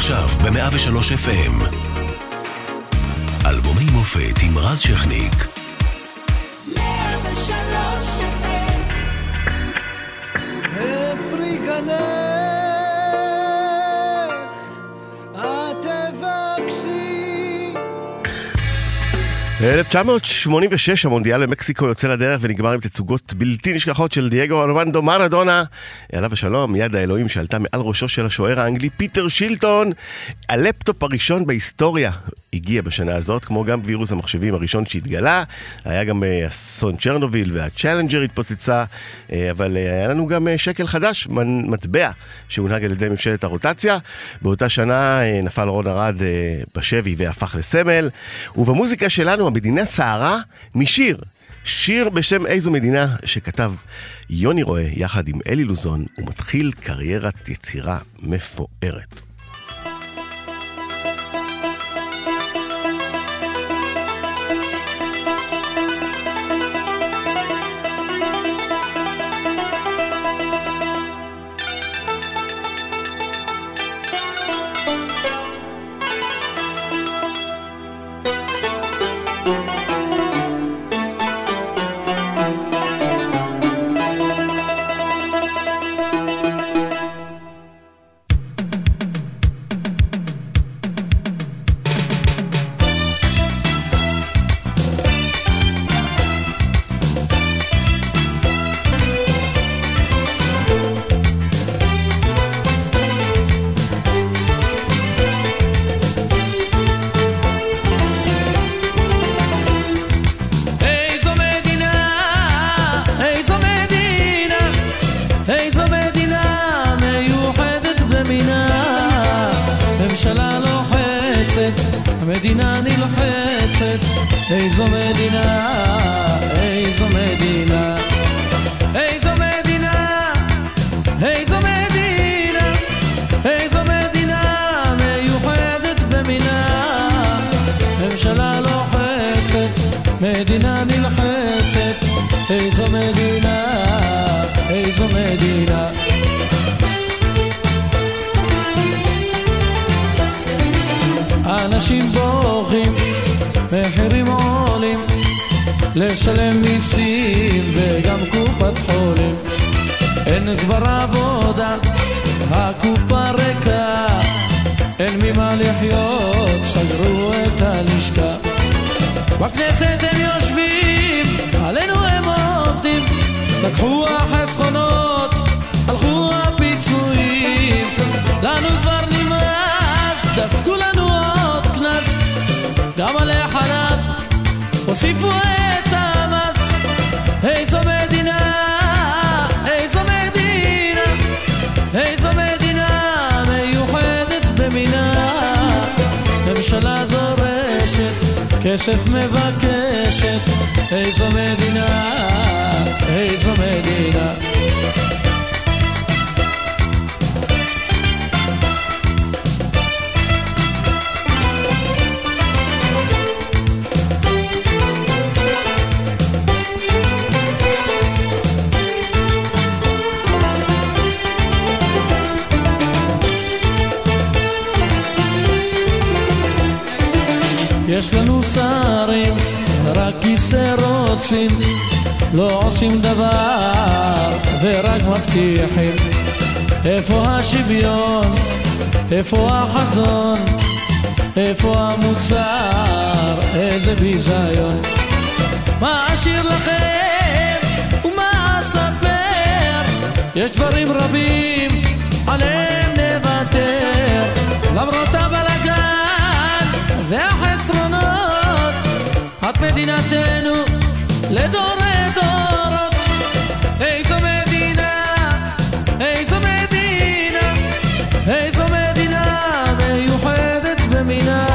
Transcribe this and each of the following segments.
עכשיו ב-103 FM. אלבומי מופת עם רז שכניק. 103 FM. את פרי גנב 1986 המונדיאל במקסיקו יוצא לדרך ונגמר עם תצוגות בלתי נשכחות של דייגו ארמנדו מרדונה, עליו השלום, יד האלוהים שעלתה מעל ראשו של השוער האנגלי פיטר שילטון, הלפטופ הראשון בהיסטוריה הגיע בשנה הזאת, כמו גם וירוס המחשבים הראשון שהתגלה, היה גם אה, אסון צ'רנוביל והצ'אלנג'ר התפוצצה, אה, אבל אה, היה לנו גם שקל חדש, מטבע שהונהג על ידי ממשלת הרוטציה. באותה שנה נפל רון ארד בשבי והפך לסמל, ובמוזיקה שלנו המדינה סערה משיר. שיר בשם איזו מדינה שכתב יוני רואה יחד עם אלי לוזון, ומתחיל קריירת יצירה מפוארת. איזו מדינה, איזו מדינה, איזו מדינה מיוחדת במינה. ממשלה דורשת, כסף מבקשת, איזו מדינה, איזו מדינה. יש לנו שרים, רק כיסא רוצים, לא עושים דבר ורק מבטיחים. איפה השוויון? איפה החזון? איפה המוסר? איזה ביזיון. מה אשאיר לכם ומה אספר? יש דברים רבים עליהם נוותר למרות הבלגן והחיים חסרונות, את מדינתנו לדורי דורות. איזו מדינה, איזו מדינה, איזו מדינה מיוחדת במינה.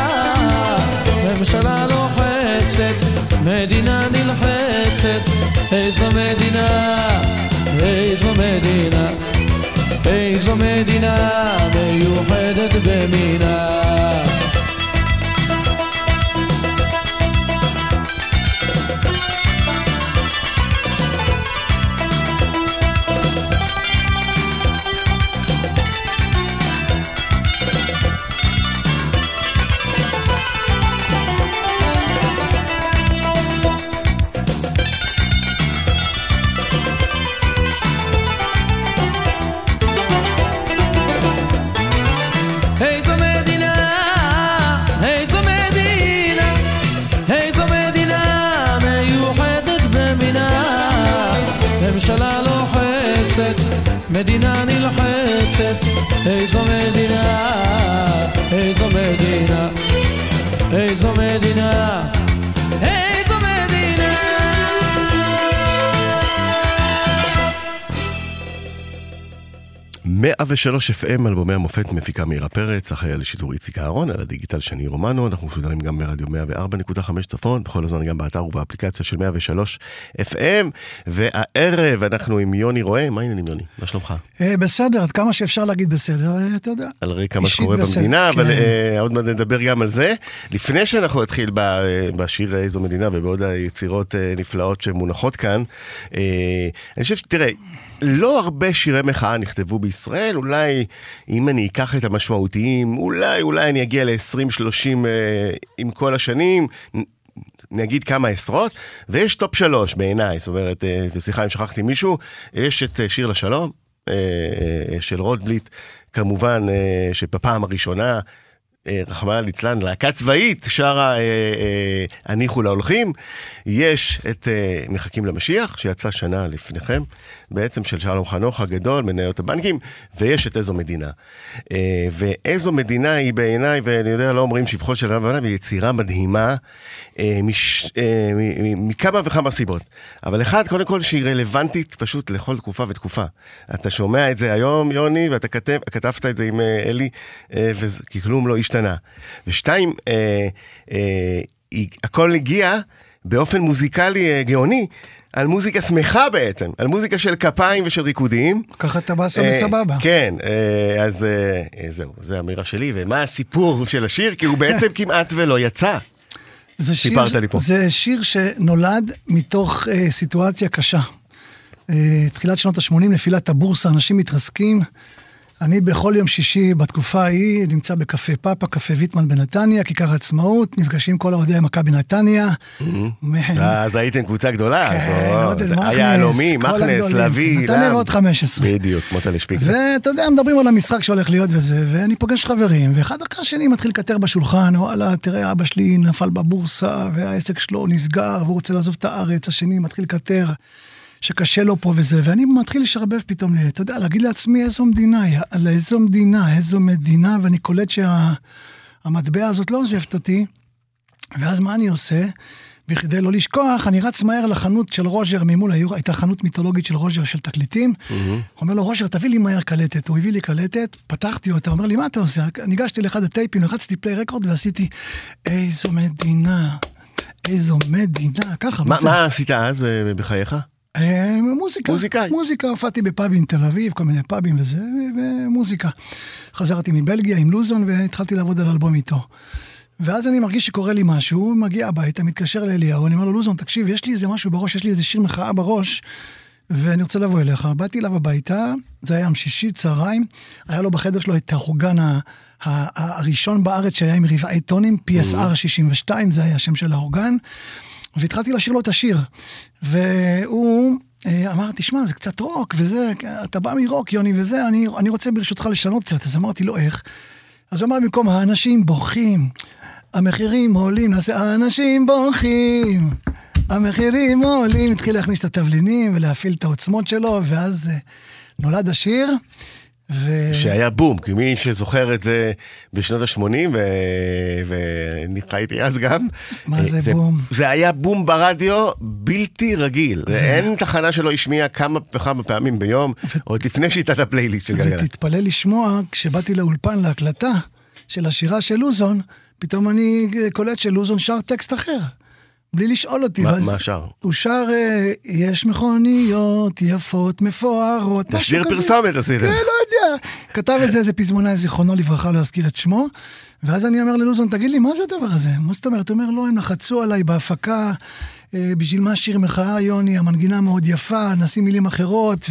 ממשלה לוחצת, מדינה נלחצת, איזו מדינה, איזו מדינה, איזו מדינה מיוחדת במינה. 103 FM, אלבומי המופת, מפיקה מאירה פרץ, אחראי על השידור איציק אהרון, על הדיגיטל שני רומנו, אנחנו משודרים גם ברדיו 104.5 צפון, בכל הזמן גם באתר ובאפליקציה של 103 FM, והערב אנחנו עם יוני רואה, מה העניינים יוני? מה שלומך? אה, בסדר, עד כמה שאפשר להגיד בסדר, אה, אתה יודע. על רקע מה שקורה במדינה, אבל כן. אה, עוד מעט נדבר גם על זה. לפני שאנחנו נתחיל בשיר איזו מדינה ובעוד היצירות נפלאות שמונחות כאן, אני חושב שתראה, לא הרבה שירי מחאה נכתבו בישראל, אולי אם אני אקח את המשמעותיים, אולי, אולי אני אגיע ל-20-30 עם כל השנים. נגיד כמה עשרות, ויש top שלוש בעיניי, זאת אומרת, אה, וסליחה אם שכחתי מישהו, יש את אה, שיר לשלום, אה, אה, של רוטבליט, כמובן אה, שבפעם הראשונה, אה, רחמנא ליצלן, להקה צבאית שרה אה, אה, הניחו להולכים. יש את אה, מחכים למשיח, שיצא שנה לפניכם, בעצם של שלום חנוך הגדול, מניות הבנקים, ויש את איזו מדינה. אה, ואיזו מדינה היא בעיניי, ואני יודע, לא אומרים שבחו של אדם בעולם, היא יצירה מדהימה אה, מש, אה, מכמה וכמה סיבות. אבל אחד, קודם כל, שהיא רלוונטית פשוט לכל תקופה ותקופה. אתה שומע את זה היום, יוני, ואתה כתב, כתבת את זה עם אה, אלי, אה, וזה, כי כלום לא השתנה. ושתיים, אה, אה, הכל הגיע באופן מוזיקלי אה, גאוני. על מוזיקה שמחה בעצם, על מוזיקה של כפיים ושל ריקודים. ככה אתה באסה אה, בסבבה. כן, אה, אז אה, אה, זהו, זו אמירה שלי, ומה הסיפור של השיר? כי הוא בעצם כמעט ולא יצא. זה שיר, סיפרת לי פה. זה שיר שנולד מתוך אה, סיטואציה קשה. אה, תחילת שנות ה-80, נפילת הבורסה, אנשים מתרסקים. אני בכל יום שישי בתקופה ההיא נמצא בקפה פאפה, קפה ויטמן בנתניה, כיכר העצמאות, נפגשים כל אוהדי מכבי נתניה. מ- אז הייתם קבוצה גדולה, כן, זה מכנס, היהלומים, מכנס. לביא, נתניה לם. ועוד 15. בדיוק, מוטלה שפיקה. ואתה יודע, מדברים על המשחק שהולך להיות וזה, ואני פוגש חברים, ואחד אחרי השני מתחיל לקטר בשולחן, וואלה, תראה, אבא שלי נפל בבורסה, והעסק שלו נסגר, והוא רוצה לעזוב את הארץ, השני מתחיל לקטר, שקשה לו פה וזה, ואני מתחיל לשרבב פתאום, אתה יודע, להגיד לעצמי איזו מדינה, על איזו מדינה, איזו מדינה, ואני קולט שהמטבע הזאת לא עוזבת אותי, ואז מה אני עושה? בכדי לא לשכוח, אני רץ מהר לחנות של רוז'ר ממול, הייתה חנות מיתולוגית של רוז'ר של תקליטים. הוא אומר לו, רוז'ר, תביא לי מהר קלטת. הוא הביא לי קלטת, פתחתי אותה, אומר לי, מה אתה עושה? ניגשתי לאחד הטייפים, לחצתי play record ועשיתי, איזו מדינה, איזו מדינה, ככה. בצד. מה עשית אז אה, בחייך? אה, מוזיקה. מוזיקאי. מוזיקה, הופעתי בפאבים תל אביב, כל מיני פאבים וזה, ומוזיקה. חזרתי מבלגיה עם לוזון והתחלתי לעבוד על אלבום איתו. ואז אני מרגיש שקורה לי משהו, מגיע הביתה, מתקשר לאליהו, אני אומר לו, לוזון, תקשיב, יש לי איזה משהו בראש, יש לי איזה שיר מחאה בראש, ואני רוצה לבוא אליך. באתי אליו הביתה, זה היה יום שישי, צהריים, היה לו בחדר שלו את האורגן הראשון בארץ שהיה עם רבעי טונים, PSR 62, זה היה השם של האורגן. והתחלתי לשיר לו את השיר. והוא אה, אמר, תשמע, זה קצת רוק וזה, אתה בא מרוק, יוני, וזה, אני, אני רוצה ברשותך לשנות קצת. אז אמרתי לו, איך? אז הוא אמר, במקום האנשים בוכים, המחירים עולים, נעשה האנשים בוכים, המחירים עולים. התחיל להכניס את התבלינים ולהפעיל את העוצמות שלו, ואז אה, נולד השיר. ו... שהיה בום, כי מי שזוכר את זה בשנות ה-80, ואני חייתי אז גם. מה אה, זה בום? זה היה בום ברדיו בלתי רגיל. אין תחנה שלא השמיעה כמה וכמה פעמים ביום, עוד לפני שיטת הפלייליסט של גלגלצ. ותתפלא לשמוע, כשבאתי לאולפן להקלטה של השירה של לוזון, פתאום אני קולט שלוזון שר טקסט אחר. בלי לשאול אותי. מה- מה שר? הוא שר, אה, יש מכוניות יפות, מפוארות, משהו כזה. פרסומת עשיתם. כן, לא יודע. כתב את זה איזה פזמונאי, זיכרונו לברכה, לא אזכיר את שמו. ואז אני אומר ללוזון, תגיד לי, מה זה הדבר הזה? מה זאת אומרת? הוא אומר, לא, הם לחצו עליי בהפקה, אה, בשביל מה שיר מחאה, יוני, המנגינה מאוד יפה, נשים מילים אחרות,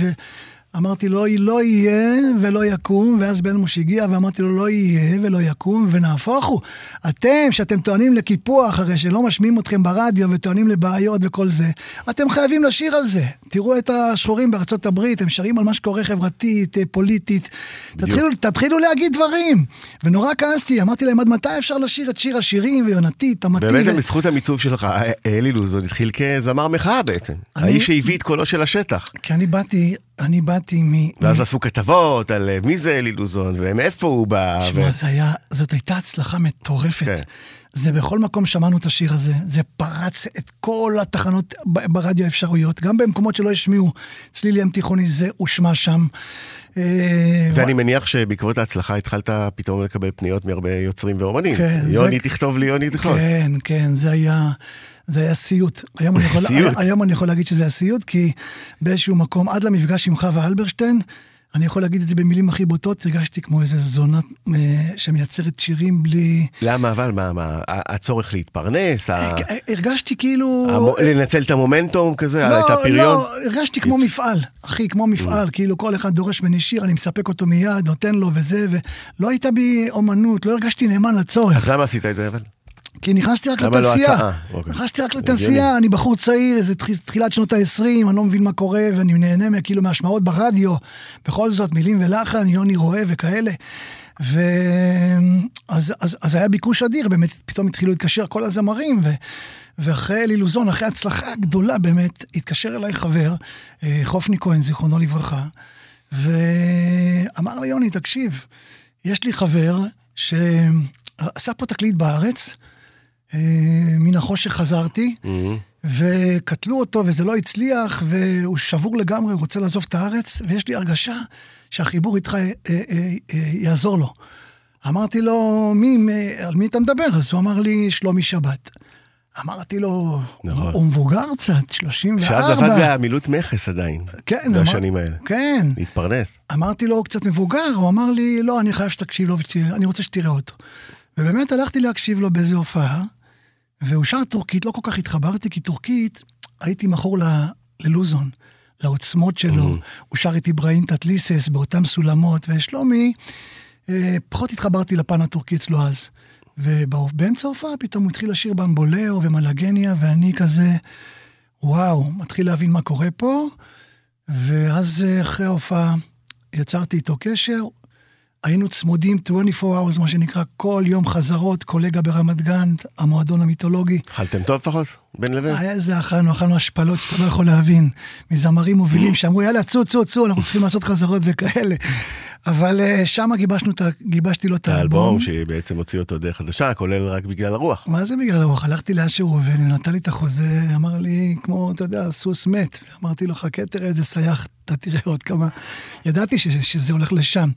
ואמרתי לו, לא יהיה ולא יקום, ואז בן מוש הגיע ואמרתי לו, לא יהיה ולא יקום, ונהפוך הוא. אתם, שאתם טוענים לקיפוח, הרי שלא משמיעים אתכם ברדיו וטוענים לבעיות וכל זה, אתם חייבים לשיר על זה. תראו את השחורים בארצות הברית, הם שרים על מה שקורה חברתית, אה, פוליטית. תתחילו, תתחילו להגיד דברים. ונורא כעסתי, אמרתי להם, עד מתי אפשר לשיר את שיר השירים ויונתית, תמתי? באמת, ו- בזכות המיצוב שלך, אלי לוזון התחיל כזמר מחאה בעצם. אני- האיש שהביא את קולו של השטח. כי אני באתי אני באתי מ... ואז עשו כתבות על אה, מי זה אלי לוזון ומאיפה הוא בא. תשמע, ו- זה היה, זאת הייתה הצלחה מטורפת. כן. זה בכל מקום שמענו את השיר הזה, זה פרץ את כל התחנות ברדיו האפשרויות, גם במקומות שלא השמיעו צליל ים תיכוני, זה הושמע שם. אה, ואני מניח שבעקבות ההצלחה התחלת פתאום לקבל פניות מהרבה יוצרים ואומנים. כן, זה- יוני תכתוב לי, יוני תכתוב. כן, כן, זה היה, זה היה סיוט. היום אני, יכול, סיוט. היום אני יכול להגיד שזה היה סיוט, כי באיזשהו מקום, עד למפגש עם חווה אלברשטיין, אני יכול להגיד את זה במילים הכי בוטות, הרגשתי כמו איזה זונה אה, שמייצרת שירים בלי... למה אבל? מה, מה, הצורך להתפרנס? ה- הרגשתי כאילו... המו- לנצל את המומנטום כזה, לא, את הפריון? לא, הרגשתי כמו מפעל, אחי, כמו מפעל, כאילו כל אחד דורש ממני שיר, אני מספק אותו מיד, נותן לו וזה, ולא הייתה בי אומנות, לא הרגשתי נאמן לצורך. אז למה עשית את זה אבל? כי נכנסתי רק לא לתעשייה. אוקיי. נכנסתי רק. לתעשייה, אני בחור צעיר, תח- תחילת שנות ה-20, אני לא מבין מה קורה, ואני נהנה כאילו מהשמעות ברדיו. בכל זאת, מילים ולחן, יוני רואה וכאלה. ו... אז, אז, היה ביקוש אדיר, באמת פתאום התחילו להתקשר כל הזמרים, ו... ואחרי אלי לוזון, אחרי הצלחה גדולה באמת, התקשר אליי חבר, אה, חופני כהן, זיכרונו לברכה, ואמר לי, יוני, תקשיב, יש לי חבר שעשה פה תקליט בארץ, מן החושך חזרתי, וקטלו אותו וזה לא הצליח, והוא שבור לגמרי, הוא רוצה לעזוב את הארץ, ויש לי הרגשה שהחיבור איתך אה, אה, אה, יעזור לו. אמרתי לו, מי, על מי אתה מדבר? אז הוא אמר לי, שלומי שבת. אמרתי לו, נכון. הוא מבוגר קצת, 34. שאז עבד בעמילות מכס עדיין. כן, בשנים אמר- האלה. כן. להתפרנס. אמרתי לו, הוא קצת מבוגר, הוא אמר לי, לא, אני חייב שתקשיב לו, ושת- אני רוצה שתראה אותו. ובאמת הלכתי להקשיב לו באיזה הופעה, והוא שר טורקית, לא כל כך התחברתי, כי טורקית, הייתי מכור ל- ללוזון, לעוצמות שלו. הוא שר את אברהים תתליסס באותם סולמות, ושלומי, אה, פחות התחברתי לפן הטורקי אצלו אז. ובאמצע ההופעה פתאום הוא התחיל לשיר במבולאו ומלאגניה, ואני כזה, וואו, מתחיל להבין מה קורה פה. ואז אה, אחרי ההופעה יצרתי איתו קשר, היינו צמודים 24 hours, מה שנקרא, כל יום חזרות, קולגה ברמת גן, המועדון המיתולוגי. אכלתם טוב לפחות? בין לבין? היה איזה אכלנו, אכלנו השפלות שאתה לא יכול להבין, מזמרים מובילים שאמרו, יאללה, צאו, צאו, צאו, אנחנו צריכים לעשות חזרות וכאלה. אבל אה, שם גיבשנו גיבשתי לו את האלבום. האלבום שבעצם הוציא אותו דרך חדשה, כולל רק בגלל הרוח. מה זה בגלל הרוח? הלכתי לאשר ראובן, נתן לי את החוזה, אמר לי, כמו, אתה יודע, סוס מת. אמרתי לו, חכה, תראה איזה סייח, אתה תראה עוד כמה. ידעתי ש, שזה הולך לשם.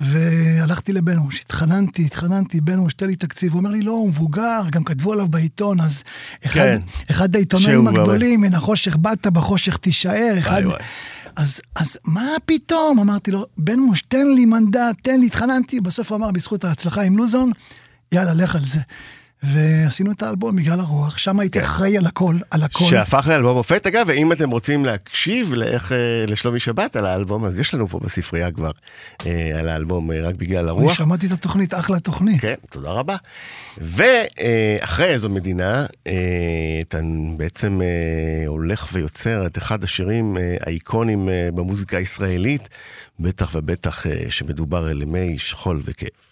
והלכתי לבנוש, התחננתי, התחננתי, בנוש, תן לי תקציב. הוא אומר לי, לא, הוא מבוגר, גם כתבו עליו בעיתון, אז אחד, כן. אחד העיתונאים הגדולים, מן החושך באת, בחושך תישאר, אחד... וואי. אז, אז מה פתאום? אמרתי לו, בן מוש, תן לי מנדט, תן לי, התחננתי. בסוף הוא אמר, בזכות ההצלחה עם לוזון, יאללה, לך על זה. ועשינו את האלבום בגלל הרוח, שם הייתי אחראי על הכל, על הכל. שהפך לאלבום מופת, אגב, ואם אתם רוצים להקשיב לאיך, אה, לשלומי שבת על האלבום, אז יש לנו פה בספרייה כבר אה, על האלבום אה, רק בגלל אני הרוח. שמעתי את התוכנית, אחלה תוכנית. כן, תודה רבה. ואחרי איזו מדינה, אה, אתה בעצם אה, הולך ויוצר את אחד השירים אה, האיקונים אה, במוזיקה הישראלית, בטח ובטח אה, שמדובר על ימי שכול וכאב.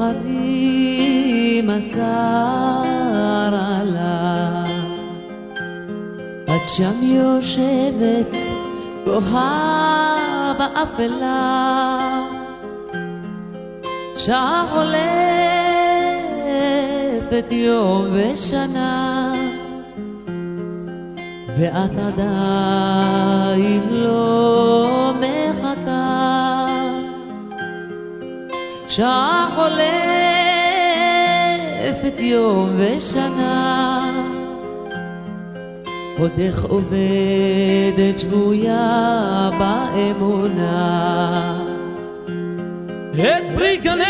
כוכבים אסר עלה, את שם יושבת בוהה באפלה, שעה חולפת יום ושנה, ואת עדיין לא מחכה. שעה חולפת יום ושנה, עודך עובדת שבויה באמונה. את פרי גנך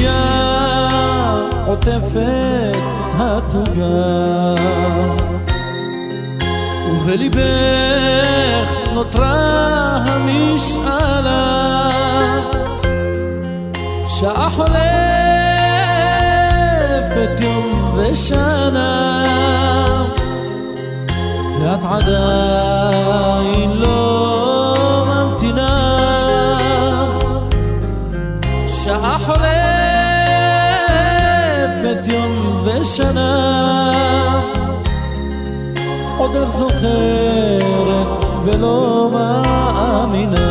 בדומיה עוטפת התוגה. ובליבך נותרה המשאלה שעה חולפת יום ושנה ואת עדיין לא ושנה עוד איך זוכרת ולא מאמינה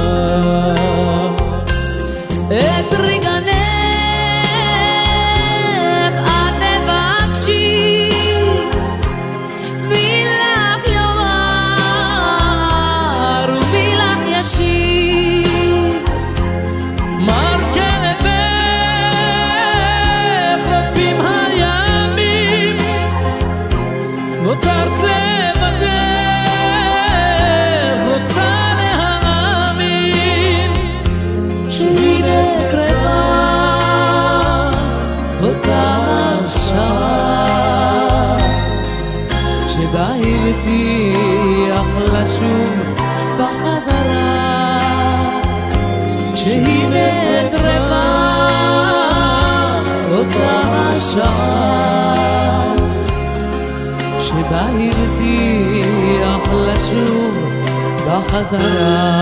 בחזרה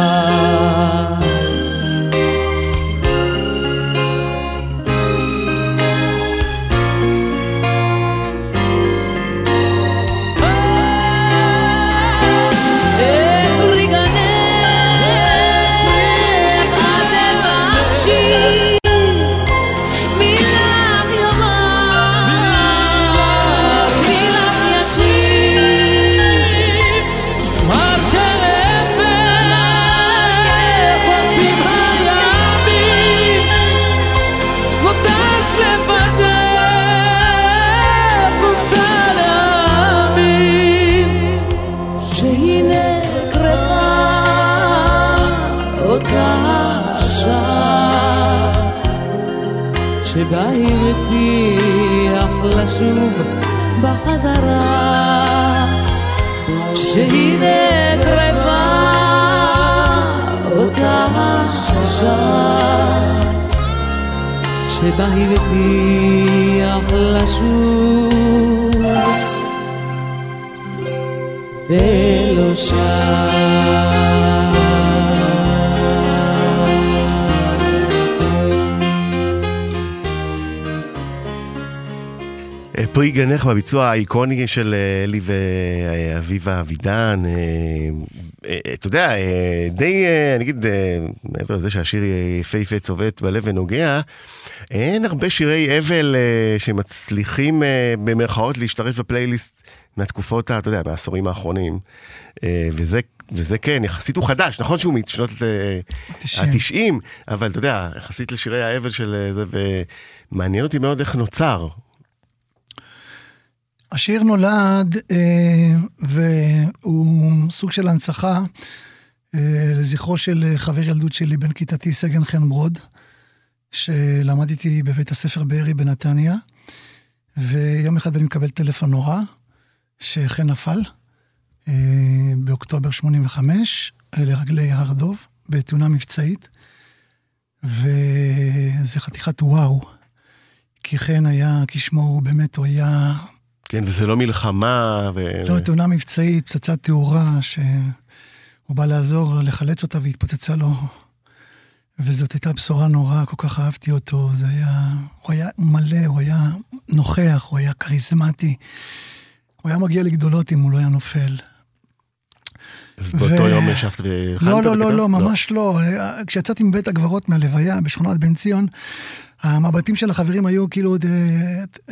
שעה שבה הבטיח לשוב ולא אה, פרי גנך בביצוע האיקוני של אה, אלי ואביבה אבידן. אה, אה, אתה יודע, אה, די, אה, אני אגיד, אה, מעבר לזה שהשיר יפהפה צובט בלב ונוגע, אין הרבה שירי אבל אה, שמצליחים אה, במרכאות להשתרש בפלייליסט מהתקופות, אתה יודע, מהעשורים האחרונים. אה, וזה, וזה כן, יחסית הוא חדש, נכון שהוא משנות אה, התשעים. ה-90, אבל אתה יודע, יחסית לשירי האבל של אה, זה, ומעניין אותי מאוד איך נוצר. השיר נולד, אה, והוא סוג של הנצחה אה, לזכרו של אה, חבר ילדות שלי, בן כיתתי, סגן חן ברוד, שלמד איתי בבית הספר בארי בנתניה, ויום אחד אני מקבל טלפון נורא, שחן נפל, אה, באוקטובר 85, לרגלי הר דוב, בתאונה מבצעית, וזה חתיכת וואו. כי חן היה, כשמו הוא באמת, הוא היה כן, וזה לא מלחמה, ו... לא, תאונה מבצעית, פצצת תאורה, שהוא בא לעזור, לחלץ אותה והתפוצצה לו. וזאת הייתה בשורה נוראה, כל כך אהבתי אותו. זה היה, הוא היה מלא, הוא היה נוכח, הוא היה כריזמטי. הוא היה מגיע לגדולות אם הוא לא היה נופל. אז באותו ו- יום ישבת והכנת? לא, לא, לא? לא, ממש לא. כשיצאתי מבית הגברות מהלוויה בשכונת בן ציון, המבטים של החברים היו כאילו, "ת- ת-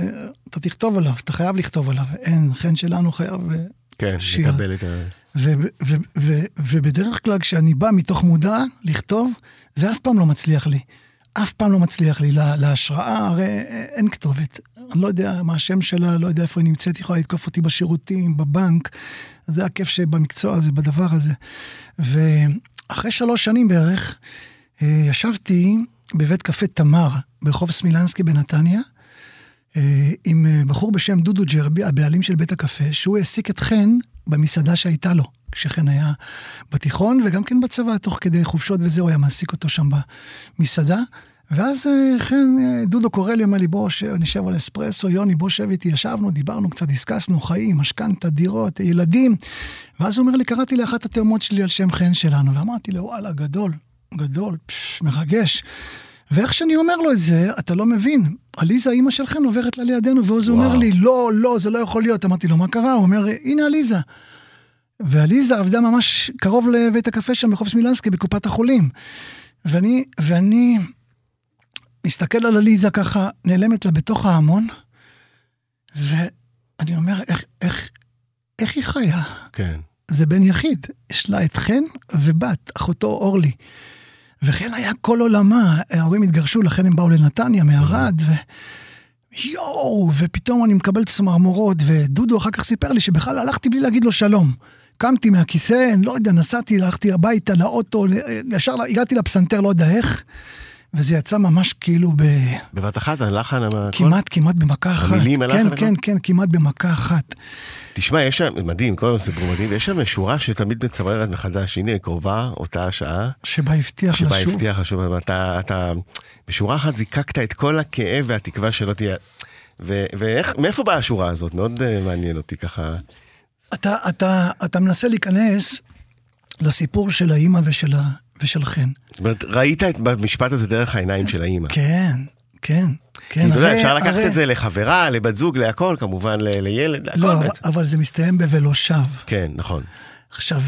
אתה תכתוב עליו, אתה חייב לכתוב עליו. אין, חן שלנו חייב... אה, כן, שיר. לקבל את ה... ובדרך כלל כשאני בא מתוך מודע לכתוב, זה אף פעם לא מצליח לי. אף פעם לא מצליח לי. לה- להשראה הרי אין כתובת. אני לא יודע מה השם שלה, לא יודע איפה היא נמצאת, היא יכולה לתקוף אותי בשירותים, בבנק. זה הכיף שבמקצוע הזה, בדבר הזה. ואחרי שלוש שנים בערך, אה, ישבתי בבית קפה תמר, ברחוב סמילנסקי בנתניה, אה, עם אה, בחור בשם דודו ג'רבי, הבעלים של בית הקפה, שהוא העסיק את חן במסעדה שהייתה לו, כשחן היה בתיכון, וגם כן בצבא, תוך כדי חופשות וזה, הוא היה מעסיק אותו שם במסעדה. ואז אה, חן, דודו קורא לי, אומר לי, בוא, ש- נשב על אספרסו, יוני, בוא שב איתי, ישבנו, דיברנו קצת, דיסקסנו, חיים, משכנתה, דירות, ילדים. ואז הוא אומר לי, קראתי לאחת התאומות שלי על שם חן שלנו, ואמרתי לו, וואלה, גדול, גדול, פש, מרגש. ואיך שאני אומר לו את זה, אתה לא מבין. עליזה, אימא של חן, עוברת לה לידינו, ואז הוא. אומר לי, לא, לא, זה לא יכול להיות. אמרתי לו, מה קרה? הוא אומר, הנה עליזה. ועליזה עבדה ממש קרוב לבית הקפה שם, ברחוב סמילנסקי, בקופת החולים. ואני, ואני מסתכל על עליזה ככה, נעלמת לה בתוך ההמון, ואני אומר, איך, איך, איך היא חיה? כן. זה בן יחיד, יש לה את חן ובת, אחותו אורלי. וחן היה כל עולמה, ההורים התגרשו, לכן הם באו לנתניה, מערד, ו... יואו, ופתאום אני מקבל צמרמורות, ודודו אחר כך סיפר לי שבכלל הלכתי בלי להגיד לו שלום. קמתי מהכיסא, לא יודע, נסעתי, הלכתי הביתה, לאוטו, ישר הגעתי לפסנתר, לא יודע איך, וזה יצא ממש כאילו ב... בבת אחת, הלחן, הכל? כמעט, כמעט במכה אחת. המילים, הלחן, כן? כן, כן, כמעט במכה אחת. תשמע, יש שם, מדהים, כל הסיפור מדהים, ויש שם שורה שתמיד מצמררת מחדש, הנה, קרובה, אותה השעה, שבה הבטיח שבה לשוב. הבטיח לשוב, אתה, אתה, בשורה אחת זיקקת את כל הכאב והתקווה שלא תהיה, ואיך, מאיפה באה השורה הזאת? מאוד אה, מעניין אותי ככה. אתה, אתה, אתה מנסה להיכנס לסיפור של האימא ושל, ה, ושל חן. זאת אומרת, ראית את במשפט הזה דרך העיניים של האימא. כן, כן, כן. אתה יודע, אפשר לקחת הרי- את זה לחברה, לבת זוג, להכל, כמובן, ל- לילד, להכל לא, אבל, בעצם. אבל זה מסתיים ב"ולא שב". כן, נכון. עכשיו,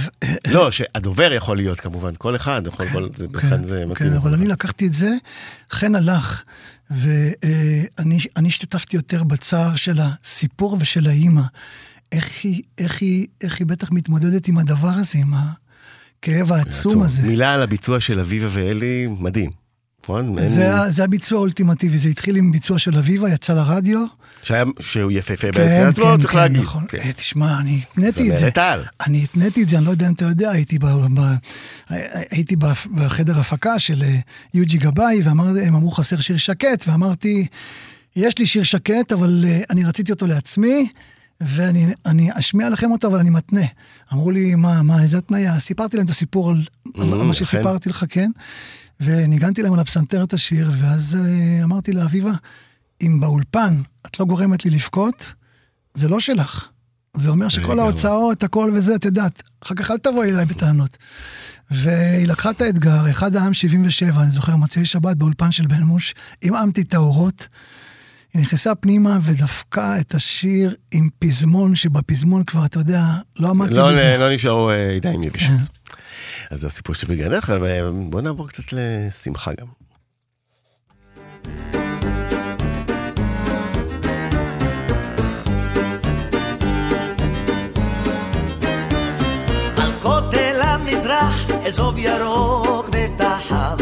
לא, שהדובר יכול להיות כמובן, כל אחד, יכול, כל, זה, בכלל זה כן, מתאים. כן, אבל אני לקחתי את זה, חן הלך, ואני אני השתתפתי יותר בצער של הסיפור ושל האימא. איך היא, איך היא, איך היא בטח מתמודדת עם הדבר הזה, עם הכאב העצום הזה. מילה על הביצוע של אביבה ואלי, מדהים. נכון? אין- זה, ה- זה הביצוע האולטימטיבי, זה התחיל עם ביצוע של אביבה, יצא לרדיו. שהיה, שהוא יפהפה כן, בעצם עצמו, כן, צריך כן, להגיד. נכון. כן. אה, תשמע, אני התניתי את זה. על. אני התניתי את זה, אני לא יודע אם אתה יודע, הייתי, ב, ב, הייתי בחדר הפקה של אה, יוג'י גבאי, והם אמרו חסר שיר שקט, ואמרתי, יש לי שיר שקט, אבל אה, אני רציתי אותו לעצמי, ואני אני אשמיע לכם אותו, אבל אני מתנה. אמרו לי, מה, מה, איזה התניה? סיפרתי להם את הסיפור על, על Mm, מה אכן. שסיפרתי לך, כן? וניגנתי להם על הפסנתר את השיר, ואז אה, אמרתי לאביבה, אם באולפן את לא גורמת לי לבכות, זה לא שלך. זה אומר שכל. ההוצאות, הכל וזה, את יודעת, אחר כך אל תבואי אליי בטענות. והיא לקחה את האתגר, אחד העם 77, אני זוכר, מוצאי שבת באולפן של בן מוש, עמעמתי את האורות. היא נכנסה פנימה ודפקה את השיר עם פזמון, שבפזמון כבר, אתה יודע, לא עמדתי לא, בזה. לא נשארו אה, ידיים יבשות. כן. אז זה הסיפור שבגנך, ובוא נעבור קצת לשמחה גם. אזוב ירוק ותחב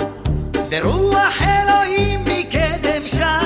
ברוח אלוהים מקדם שמה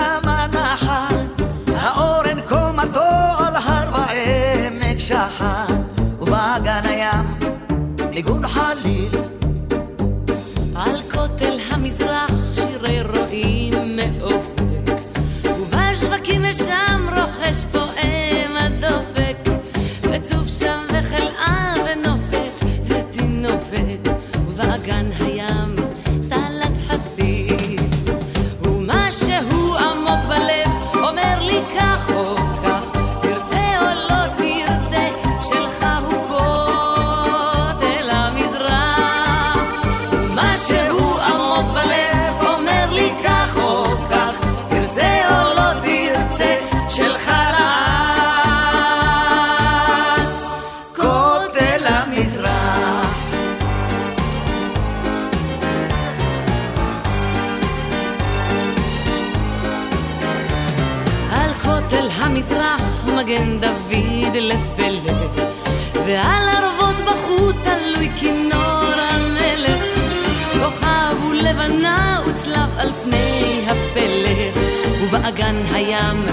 הים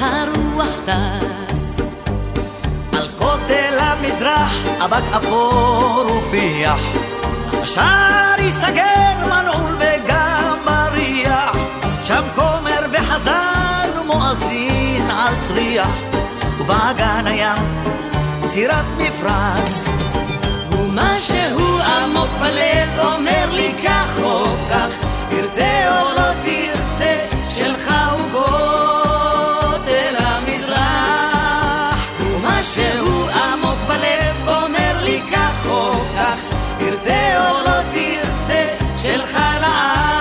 הרוח טס. על כותל המזרח אבק אפור ופיח. השער ייסגר מנעול וגם בריח. שם כומר וחזן ומואזין על צריח. ובאגן הים סירת מפרש ומשהו עמוק בלב אומר לי כך או כך, תרצה או לא תרצה, תרצה או לא תרצה, שלך לעד.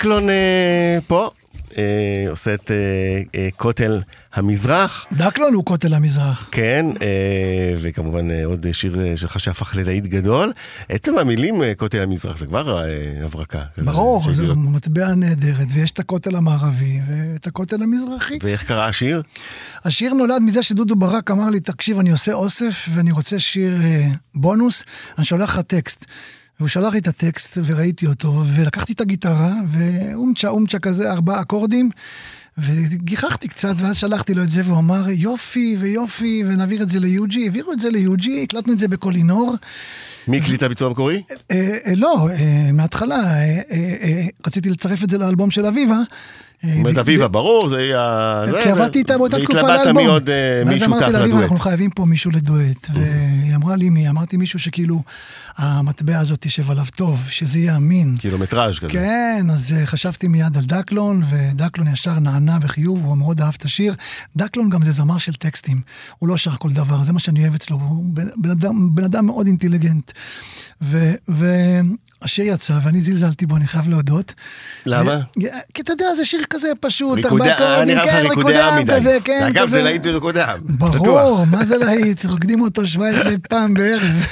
דקלון אה, פה, אה, עושה את אה, כותל המזרח. דקלון הוא כותל המזרח. כן, וכמובן עוד שיר שלך שהפך ללהיט גדול. עצם המילים כותל המזרח זה כבר הברקה. ברור, זו להיות. מטבע נהדרת, ויש את הכותל המערבי ואת הכותל המזרחי. ואיך קרה השיר? השיר נולד מזה שדודו ברק אמר לי, תקשיב, אני עושה אוסף ואני רוצה שיר בונוס, אני שולח לך טקסט. והוא שלח לי את הטקסט וראיתי אותו, ולקחתי את הגיטרה, ואומצ'ה אומצ'ה כזה, ארבעה אקורדים, וגיחכתי קצת, ואז שלחתי לו את זה, והוא אמר, יופי ויופי, ונעביר את זה ליוג'י. העבירו את זה ליוג'י, הקלטנו את זה בקולינור. מי הקליט הביצוע המקורי? אה, אה, לא, אה, מההתחלה, רציתי לצרף את זה לאלבום של אביבה. אומרת, אביבה, ברור, זה יהיה... זה, כי עבדתי איתה באותה תקופה והתלבטת לאלבום. מי עוד, אה, מי ואז שותף אמרתי לה, "אביבה, לדואט. אנחנו חייבים פה מישהו לדואט. אמרה לי מי? אמרתי מישהו שכאילו, המטבע הזאת תשב עליו טוב, שזה יהיה אמין. קילומטראז' כזה. כן, אז אה, חשבתי מיד על דקלון, ודקלון ישר נענה בחיוב, הוא מאוד אהב את השיר. דקלון גם זה זמר של טקסטים, הוא לא שר כל דבר, זה מה שאני אוהב אצלו, הוא בן, אדם, בן אדם מאוד אינטליגנט. ו- והשיר יצא, ואני זלזלתי בו, אני חייב להודות. למה? ו- כי אתה יודע, זה שיר כזה פשוט, ריקודי, לך כן, ריקודי עם עם. כזה, כן, אגב, כזה. זה להיט בריקודי עם. ברור, מה זה להיט? רוקדים אותו 17 פעם בערב.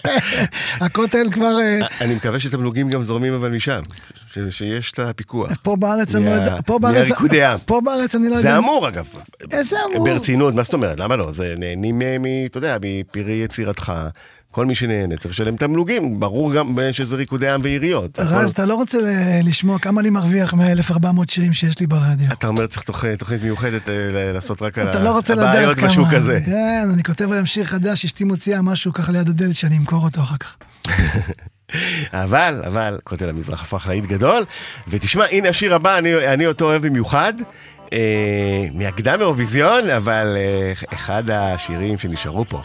הכותל כבר... אה, אני מקווה שתמלוגים גם זורמים אבל משם, שיש את הפיקוח. פה בארץ אני לא יודע, מהריקודי עם. פה בארץ אני לא יודע. זה אמור אגב. איזה אמור? ברצינות, מה זאת אומרת? למה לא? זה נהנים אתה יודע, מפרי יצירתך. כל מי שנהנה צריך לשלם תמלוגים, ברור גם שזה ריקודי עם ועיריות. רז, אתה לא רוצה לשמוע כמה אני מרוויח מה-1400 שירים שיש לי ברדיו. אתה אומר צריך תוכנית מיוחדת אה, לעשות רק על לא הבעיות. בשוק הזה. כן, אני כותב היום שיר חדש, אשתי מוציאה משהו ככה ליד הדלת שאני אמכור אותו אחר כך. אבל, אבל, כותל המזרח הפך להיט גדול. ותשמע, הנה השיר הבא, אני, אני אותו אוהב במיוחד. אה, מהקדם אירוויזיון, אבל אה, אחד השירים שנשארו פה.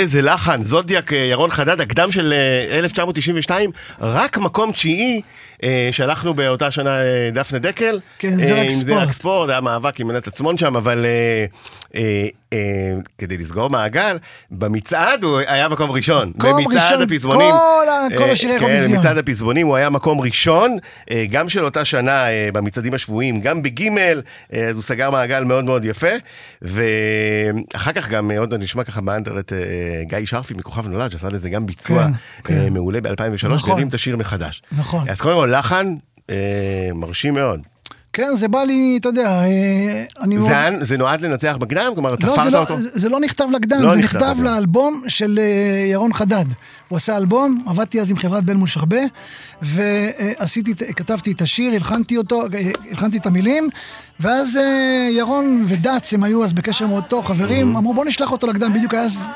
איזה לחן, זודיאק, אה, ירון חדד, הקדם של אה, 1992, רק מקום תשיעי, אה, שלחנו באותה שנה אה, דפנה דקל. כן, אה, זרק עם ספורט. זרק ספורט, היה מאבק עם מנת עצמון שם, אבל אה, אה, אה, כדי לסגור מעגל, במצעד הוא היה מקום ראשון. מקום ראשון, הפזמונים. כל ה- כל אה, השירי כן, האירוויזיון. במצעד הפזמונים הוא היה מקום ראשון, אה, גם של אותה שנה אה, במצעדים השבועיים, גם בגימל, אה, אז הוא סגר מעגל מאוד מאוד יפה. ואחר כך גם, אה, עוד נשמע ככה באנטרנט, אה, גיא שרפי מכוכב נולד, שעשה לזה גם ביצוע כן, אה, כן. מעולה ב-2003, נכון. והרים את השיר מחדש. נכון. אז קודם כל, לחן אה, מרשים מאוד. כן, זה בא לי, אתה יודע, אה, אני מאוד... זה, היה- זה נועד לנצח בקדם? כלומר, לא, תפרת לא, אותו? זה לא נכתב לקדם, לא זה נכתב נכתב לקדם. לאלבום של אה, ירון חדד. הוא עשה אלבום, עבדתי אז עם חברת בלמוש הרבה, ועשיתי, כתבתי את השיר, הלחנתי אותו, אה, הלחנתי את המילים, ואז ירון ודץ, הם היו אז בקשר מאוד טוב, חברים, אמרו בוא נשלח אותו לקדם, בדיוק היה אז...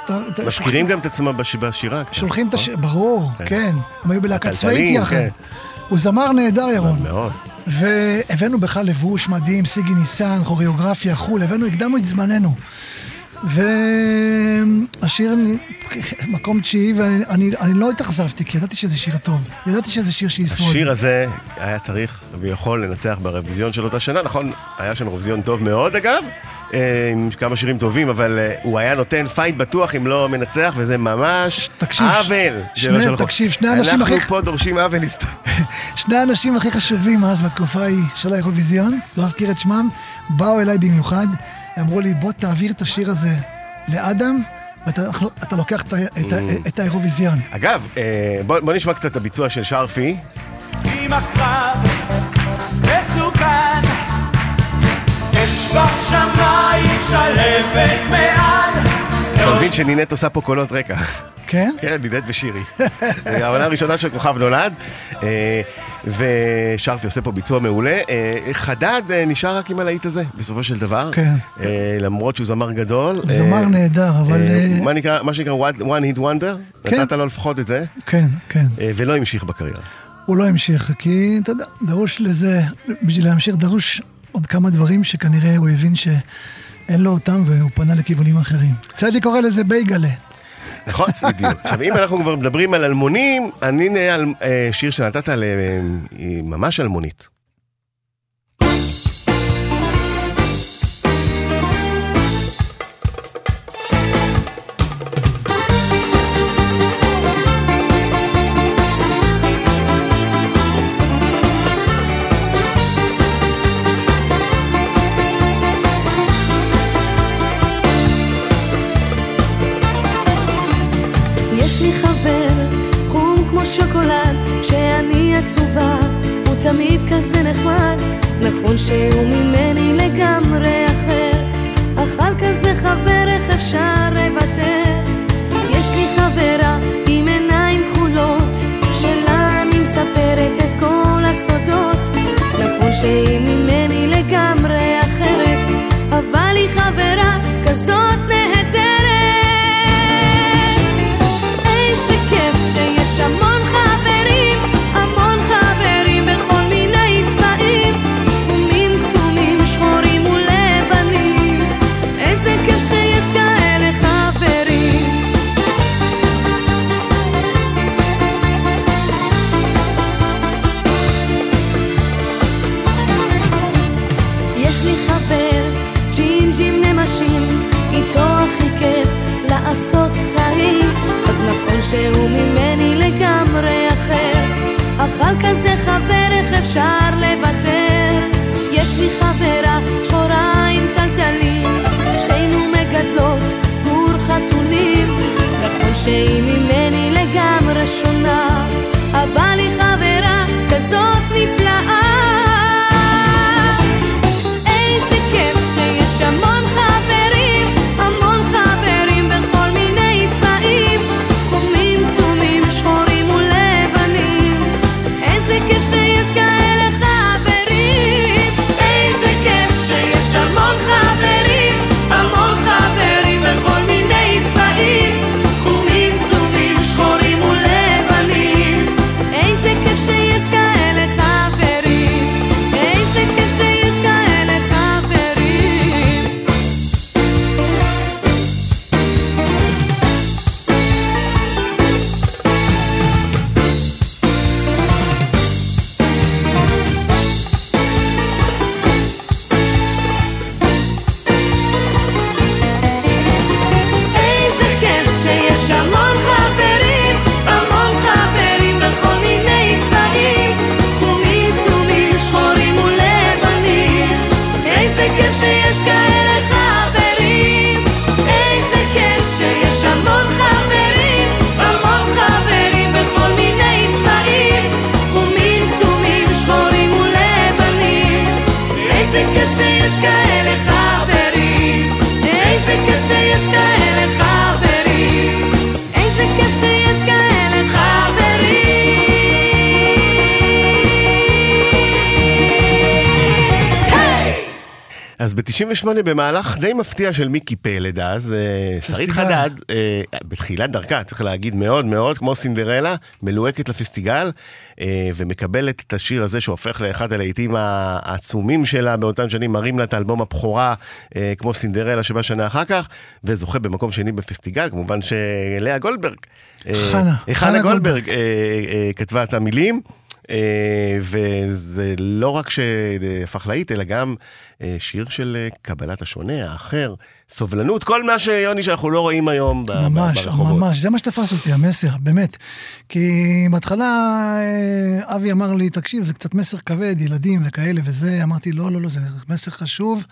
מזכירים גם את עצמם בש- בשירה. קצת, שולחים את נכון? השיר, ברור, כן, הם היו בלהקה צבאית יחד. כן. הוא זמר נהדר, ירון. מאוד. והבאנו בכלל לבוש מדהים, סיגי ניסן, כוריאוגרפיה, חו"ל, הבאנו, הקדמנו את זמננו. והשיר, מקום תשיעי, ואני אני, אני לא התאכזבתי, כי ידעתי שזה שיר טוב. ידעתי שזה שיר שישרוד. השיר הזה היה צריך ויכול לנצח באירוויזיון של אותה שנה, נכון? היה שם אירוויזיון טוב מאוד אגב, עם כמה שירים טובים, אבל אה, הוא היה נותן fight בטוח אם לא מנצח, וזה ממש תקשיב, עוול. שני- שלחו. תקשיב, שני האנשים אנחנו הכי- פה דורשים עוול היסטורי. שני האנשים הכי חשובים אז בתקופה ההיא של האירוויזיון, לא אזכיר את שמם, באו אליי במיוחד, אמרו לי, בוא תעביר את השיר הזה לאדם, ואתה אנחנו- אתה לוקח את, את, Mm. את האירוויזיון. אגב, אה, בוא בוא נשמע קצת את הביצוע של שרפי. עם הקרב מסוכן אש בשמיים שלבת מעל אתה מבין שנינט עושה פה קולות רקע. כן? כן, נינט ושירי. זה העונה הראשונה של כוכב נולד, אה, ושרפי עושה פה ביצוע מעולה. אה, חדד אה, נשאר רק עם הלהיט הזה, בסופו של דבר. כן. למרות שהוא זמר גדול. זמר נהדר, אבל, מה נקרא, מה שנקרא one hit wonder, כן. נתת לו לפחות את זה, כן, כן. ולא המשיך בקריירה. הוא לא המשיך, כי אתה יודע, דרוש לזה, בשביל להמשיך דרוש עוד כמה דברים שכנראה הוא הבין שאין לו אותם והוא פנה לכיוונים אחרים. צדי קורא לזה בייגלה. נכון, בדיוק. עכשיו, אם אנחנו כבר מדברים על אלמונים, אני נהיה על אה, שיר שנתת להם, היא ממש אלמונית. תמיד כזה נחמד, נכון שהוא ממני לגמרי אחר, אך על כזה חבר חבר ב-98, במהלך די מפתיע של מיקי פלד אז, אה, שרית. חדד, אה, בתחילת דרכה, צריך להגיד מאוד מאוד, כמו סינדרלה, מלוהקת לפסטיגל, אה, ומקבלת את השיר הזה שהופך לאחד הלהיטים העצומים שלה באותן שנים, מרים לה את האלבום הבכורה, כמו סינדרלה שבא שנה אחר כך, וזוכה במקום שני בפסטיגל, כמובן שלאה גולדברג. חנה, חנה גולדברג כתבה את המילים. אה, וזה לא רק שהפך להיט, אלא גם אה, שיר של אה, קבלת השונה, האחר, סובלנות, כל מה שיוני שאנחנו לא רואים היום ממש, ברחובות. ממש, זה מה שתפס אותי, המסר, באמת. כי בהתחלה אבי אמר לי, תקשיב, זה קצת מסר כבד, ילדים וכאלה וזה, אמרתי, לא, לא, לא, זה מסר חשוב.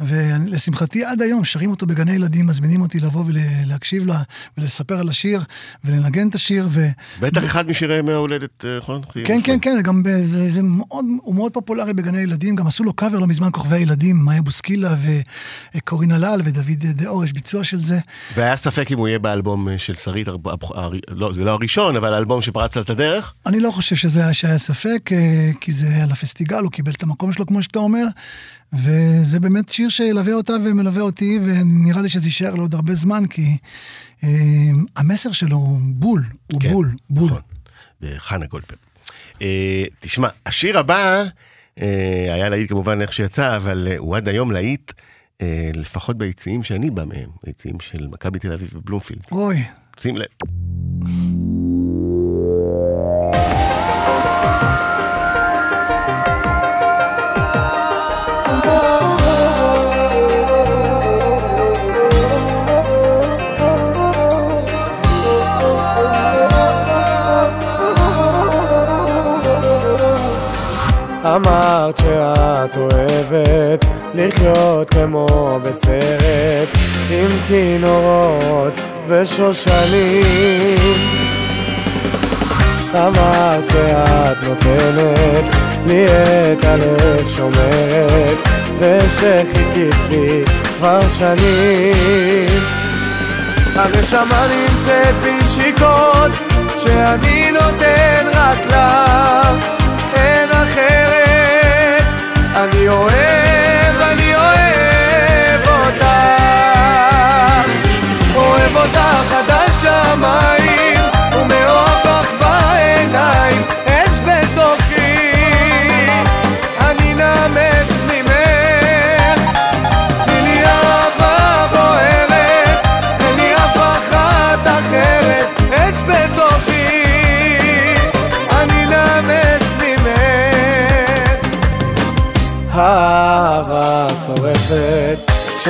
ולשמחתי עד היום שרים אותו בגני ילדים, מזמינים אותי לבוא ולהקשיב לה, ולספר על השיר, ולנגן את השיר, ו... בטח אחד משירי ימי ההולדת, אה, נכון? כן, כן, כן, גם זה, זה מאוד, הוא מאוד פופולרי בגני ילדים, גם עשו לו קאבר לא מזמן, כוכבי הילדים, מאיה בוסקילה וקורין הלל ודוד דאור, יש ביצוע של זה. והיה ספק אם הוא יהיה באלבום אה, של שרית, הר- הר- לא, זה לא הראשון, אבל האלבום שפרץ את הדרך. אני לא חושב שזה היה ספק, אה, כי זה היה לפסטיגל, הוא קיבל את המקום שלו, כמו שאתה אומר, וזה באמת שיר שילווה אותה ומלווה אותי, ונראה לי שזה יישאר לעוד הרבה זמן, כי אה, המסר שלו הוא בול, הוא כן, בול, בול. נכון, וחנה גולדברג. אה, תשמע, השיר הבא אה, היה להיט כמובן איך שיצא, אבל אה, הוא עד היום להיט, אה, לפחות ביציעים שאני בא מהם, ביציעים של מכבי תל אביב ובלומפילד. אוי, שים לב. אמרת שאת אוהבת לחיות כמו בסרט עם כינורות ושושנים. אמרת שאת נותנת לי את הלב שומרת ושחיכית לי כבר שנים. הנשמה נמצאת בשיקות שאני נותן רק לך אין אחרת. אני אוהב,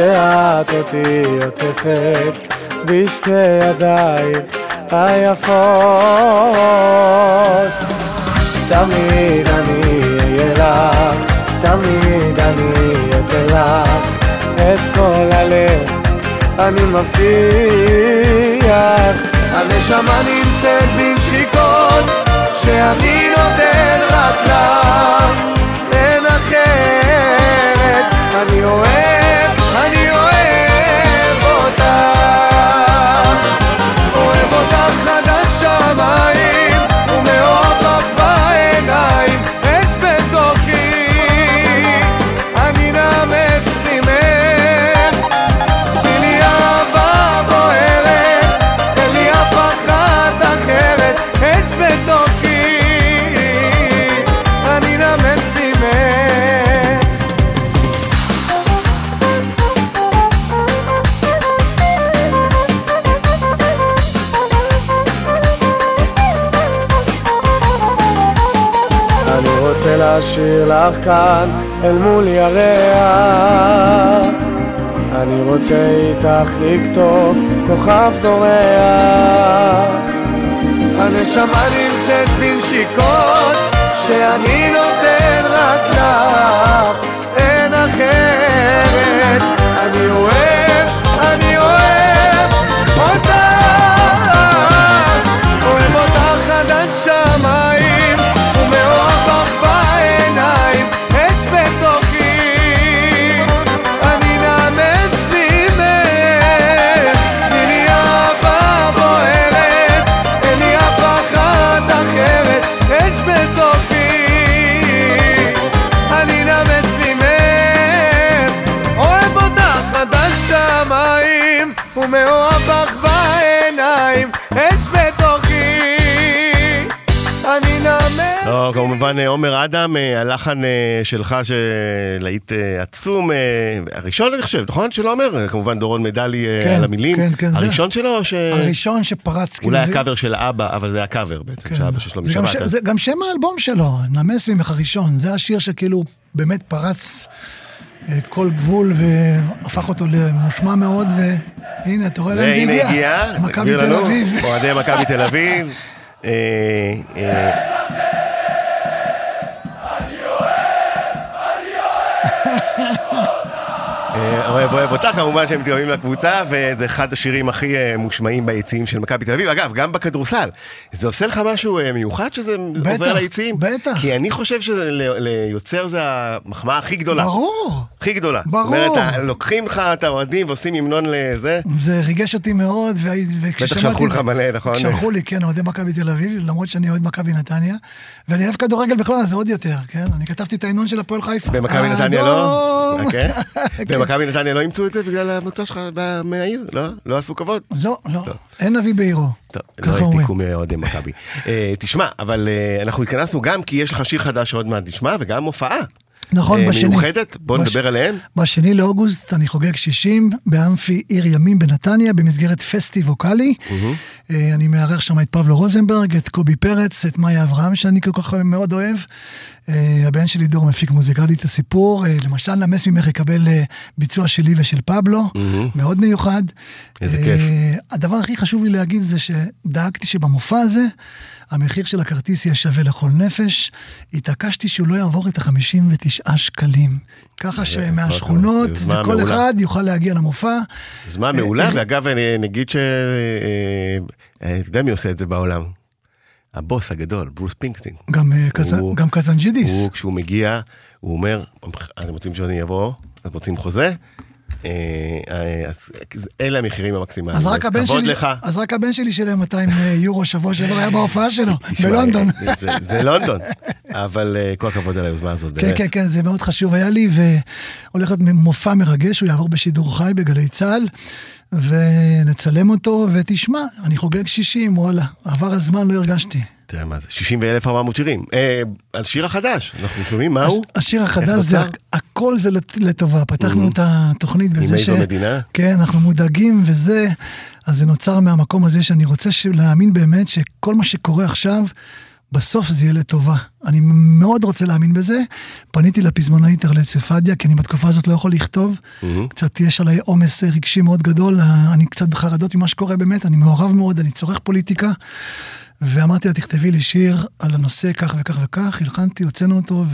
כשאת אותי עוטפת בשתי ידייך היפות. תמיד אני אהיה לך, תמיד אני אתן לך את כל הלב, אני מבטיח הנשמה נמצאת בשיקות שאני נותן רק לך, אין אחרת. אני אוהב, לך כאן אל מול ירח. אני רוצה איתך לכתוב כוכב זורח. הנשמה נמצאת בנשיקות שאני נותן רק לך. אין אחרת. אני אוהב, לא, כמובן אה, עומר אדם, אה, הלחן אה, שלך שלהיט אה, עצום, הראשון אני חושב, נכון? של עומר? כמובן דורון מדלי כן, על המילים. כן, כן, זה- הראשון שלו או ש... הראשון שפרץ, כאילו, אולי זה- הקאבר של האבא, אבל זה הקאבר בעצם, כן. שאבא של שלומי זה שבת. ש- זה גם שם האלבום שלו, נמס ממך הראשון. זה השיר שכאילו באמת פרץ כל גבול והפך אותו למושמע מאוד, והנה, אתה רואה לאן זה הגיע? מכבי תל אביב. אוהדי מכבי תל אביב. אוהב אוהב אותך, כמובן שהם מתקרבים לקבוצה, וזה אחד השירים הכי אה, מושמעים ביציעים של מכבי תל אביב. אגב, גם בכדורסל, זה עושה לך משהו אה, מיוחד שזה בטח, עובר ליציעים? בטח. כי אני חושב שליוצר זה המחמאה הכי גדולה. ברור. הכי גדולה. ברור. זאת אומרת, לוקחים לך את האוהדים ועושים המנון לזה. זה ריגש אותי מאוד, וכששמעתי... שלחו את לך מלא, נכון? שלחו לי, כן, אוהדי מכבי תל אביב, למרות שאני אוהד מכבי נתניה, ואני אוהב כדורגל בכלל, אז זה עוד יותר, כן? אני כתבתי את ההמנון של הפועל חיפה. במכבי נתניה לא? האדום. אוקיי. כן. במכבי נתניה לא אימצו את זה בגלל המוצא שלך מהעיר? לא? לא עשו כבוד? לא, לא, אין אבי בעירו. טוב, לא ככה אומרים. העתיקו מאוהדי מכבי. אה, תשמע, אבל אה, אנחנו התכנסנו גם כי יש לך שיר חדש שעוד מעט נשמע, וגם הופעה. נכון, אה, בשני. מיוחדת, בוא בש- נדבר עליהם. בשני לאוגוסט אני חוגג 60 באמפי עיר ימים בנתניה במסגרת פסטי ווקאלי. אה, אני מארח שם את פבלו רוזנברג, את קובי פרץ, את מאיה אברהם, שאני כל כך מאוד אוהב. אה, הבן שלי דור מפיק מוזיקלי את הסיפור. למשל, נמס ממך יקבל ביצוע שלי ושל פבלו, מאוד מיוחד. איזה כיף. הדבר הכי חשוב לי להגיד זה שדאגתי שבמופע הזה, המחיר של הכרטיס יהיה שווה לכל נפש. התעקשתי שהוא לא יעבור את ה-59 שקלים. ככה שמהשכונות, וכל מעולה. אחד יוכל להגיע למופע. יוזמה מעולה, אה, ואגב, אני נגיד ש... אה, אה, אתה יודע מי עושה את זה בעולם? הבוס הגדול, ברוס פינקסטין. גם, אה, הוא- גם קזנג'ידיס. הוא, כשהוא מגיע, הוא אומר, אתם רוצים שאני אבוא? אתם רוצים חוזה? אה, אה, אז אלה המחירים המקסימליים. אז רק, הבן שלי, לך. אז רק הבן שלי שילם 200 יורו שבוע שעבר היה בהופעה שלו, בלונדון. אה, זה- זה לונדון, אבל אה, כל הכבוד על היוזמה הזאת, כן, באמת. כן, כן, זה מאוד חשוב היה לי, והולך להיות מופע מרגש, הוא יעבור בשידור חי בגלי צה"ל, ונצלם אותו, ותשמע, אני חוגג 60, וואלה, עבר הזמן, לא הרגשתי. תראה מה זה, 60,400 שירים. אה, על שיר החדש, אנחנו שומעים מהו? השיר איך החדש זה? הכל זה לט- לטובה. פתחנו את התוכנית בזה איזו מדינה? כן, אנחנו מודאגים וזה, אז זה נוצר מהמקום הזה שאני רוצה ש- להאמין באמת שכל מה שקורה עכשיו, בסוף זה יהיה לטובה. אני מאוד רוצה להאמין בזה. פניתי לפזמונאית ארלט ספדיה, כי אני בתקופה הזאת לא יכול לכתוב. קצת יש עליי עומס רגשי מאוד גדול, אני קצת בחרדות ממה שקורה באמת, אני מעורב מאוד, אני צורך פוליטיקה. ואמרתי לה, תכתבי לי שיר על הנושא כך וכך וכך, הלחנתי, הוצאנו אותו,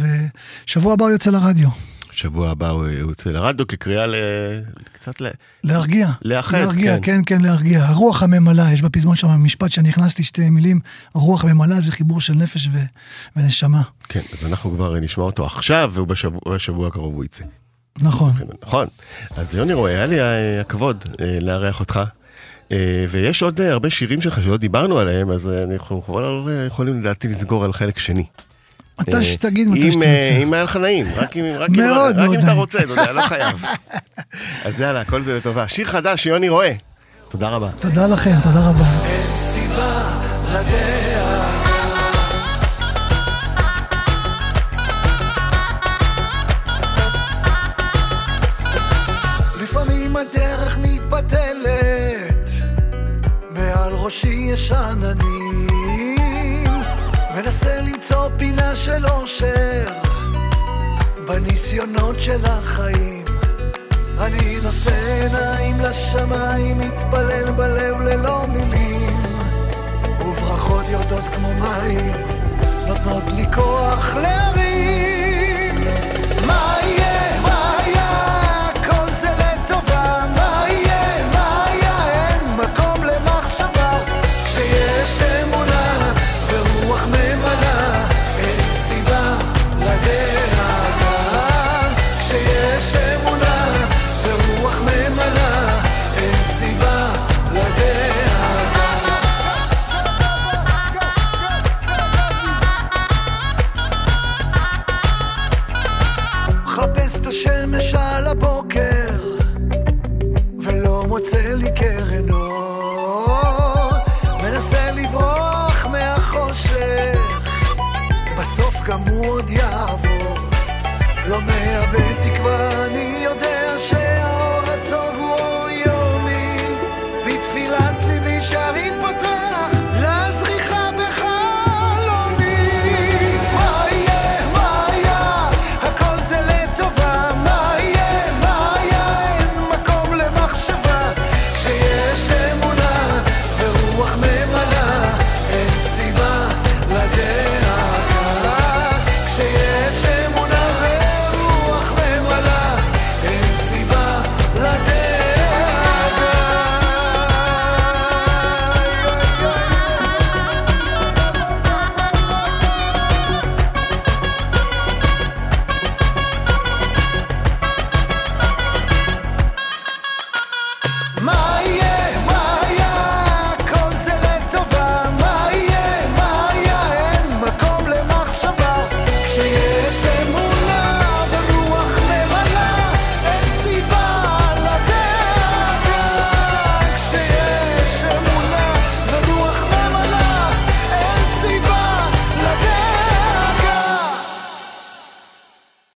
ושבוע הבא הוא יוצא לרדיו. שבוע הבא הוא יוצא לרדיו כקריאה ל... קצת ל... להרגיע. לאחד, להרגיע, כן. כן, כן, להרגיע. הרוח הממלאה, יש בפזמון שם משפט שאני הכנסתי שתי מילים, הרוח הממלאה זה חיבור של נפש ו... ונשמה. כן, אז אנחנו כבר נשמע אותו עכשיו, ובשבוע הקרוב הוא יצא. נכון. נכון. אז יוני רואה, היה לי אה, הכבוד אה, לארח אותך. אה, ויש עוד אה, הרבה שירים שלך שלא דיברנו עליהם, אז אה, אנחנו כבר יכולים לדעתי לסגור על חלק שני. אתה אה, שתגיד מתי אם, שתרצה. אם היה לך נעים, רק אם, אתה. רוצה, אתה יודע, לא חייב. אז יאללה, הכל זה לטובה. שיר חדש, יוני רואה. תודה רבה. תודה לכם, תודה רבה. לפעמים מעל ראשי יש עננים, מנסה למצוא פינה של אושר, בניסיונות של החיים. אני נושא עיניים לשמיים, מתפלל בלב ללא מילים, וברכות יורדות כמו מים, נותנות לי כוח להרים. מה בסוף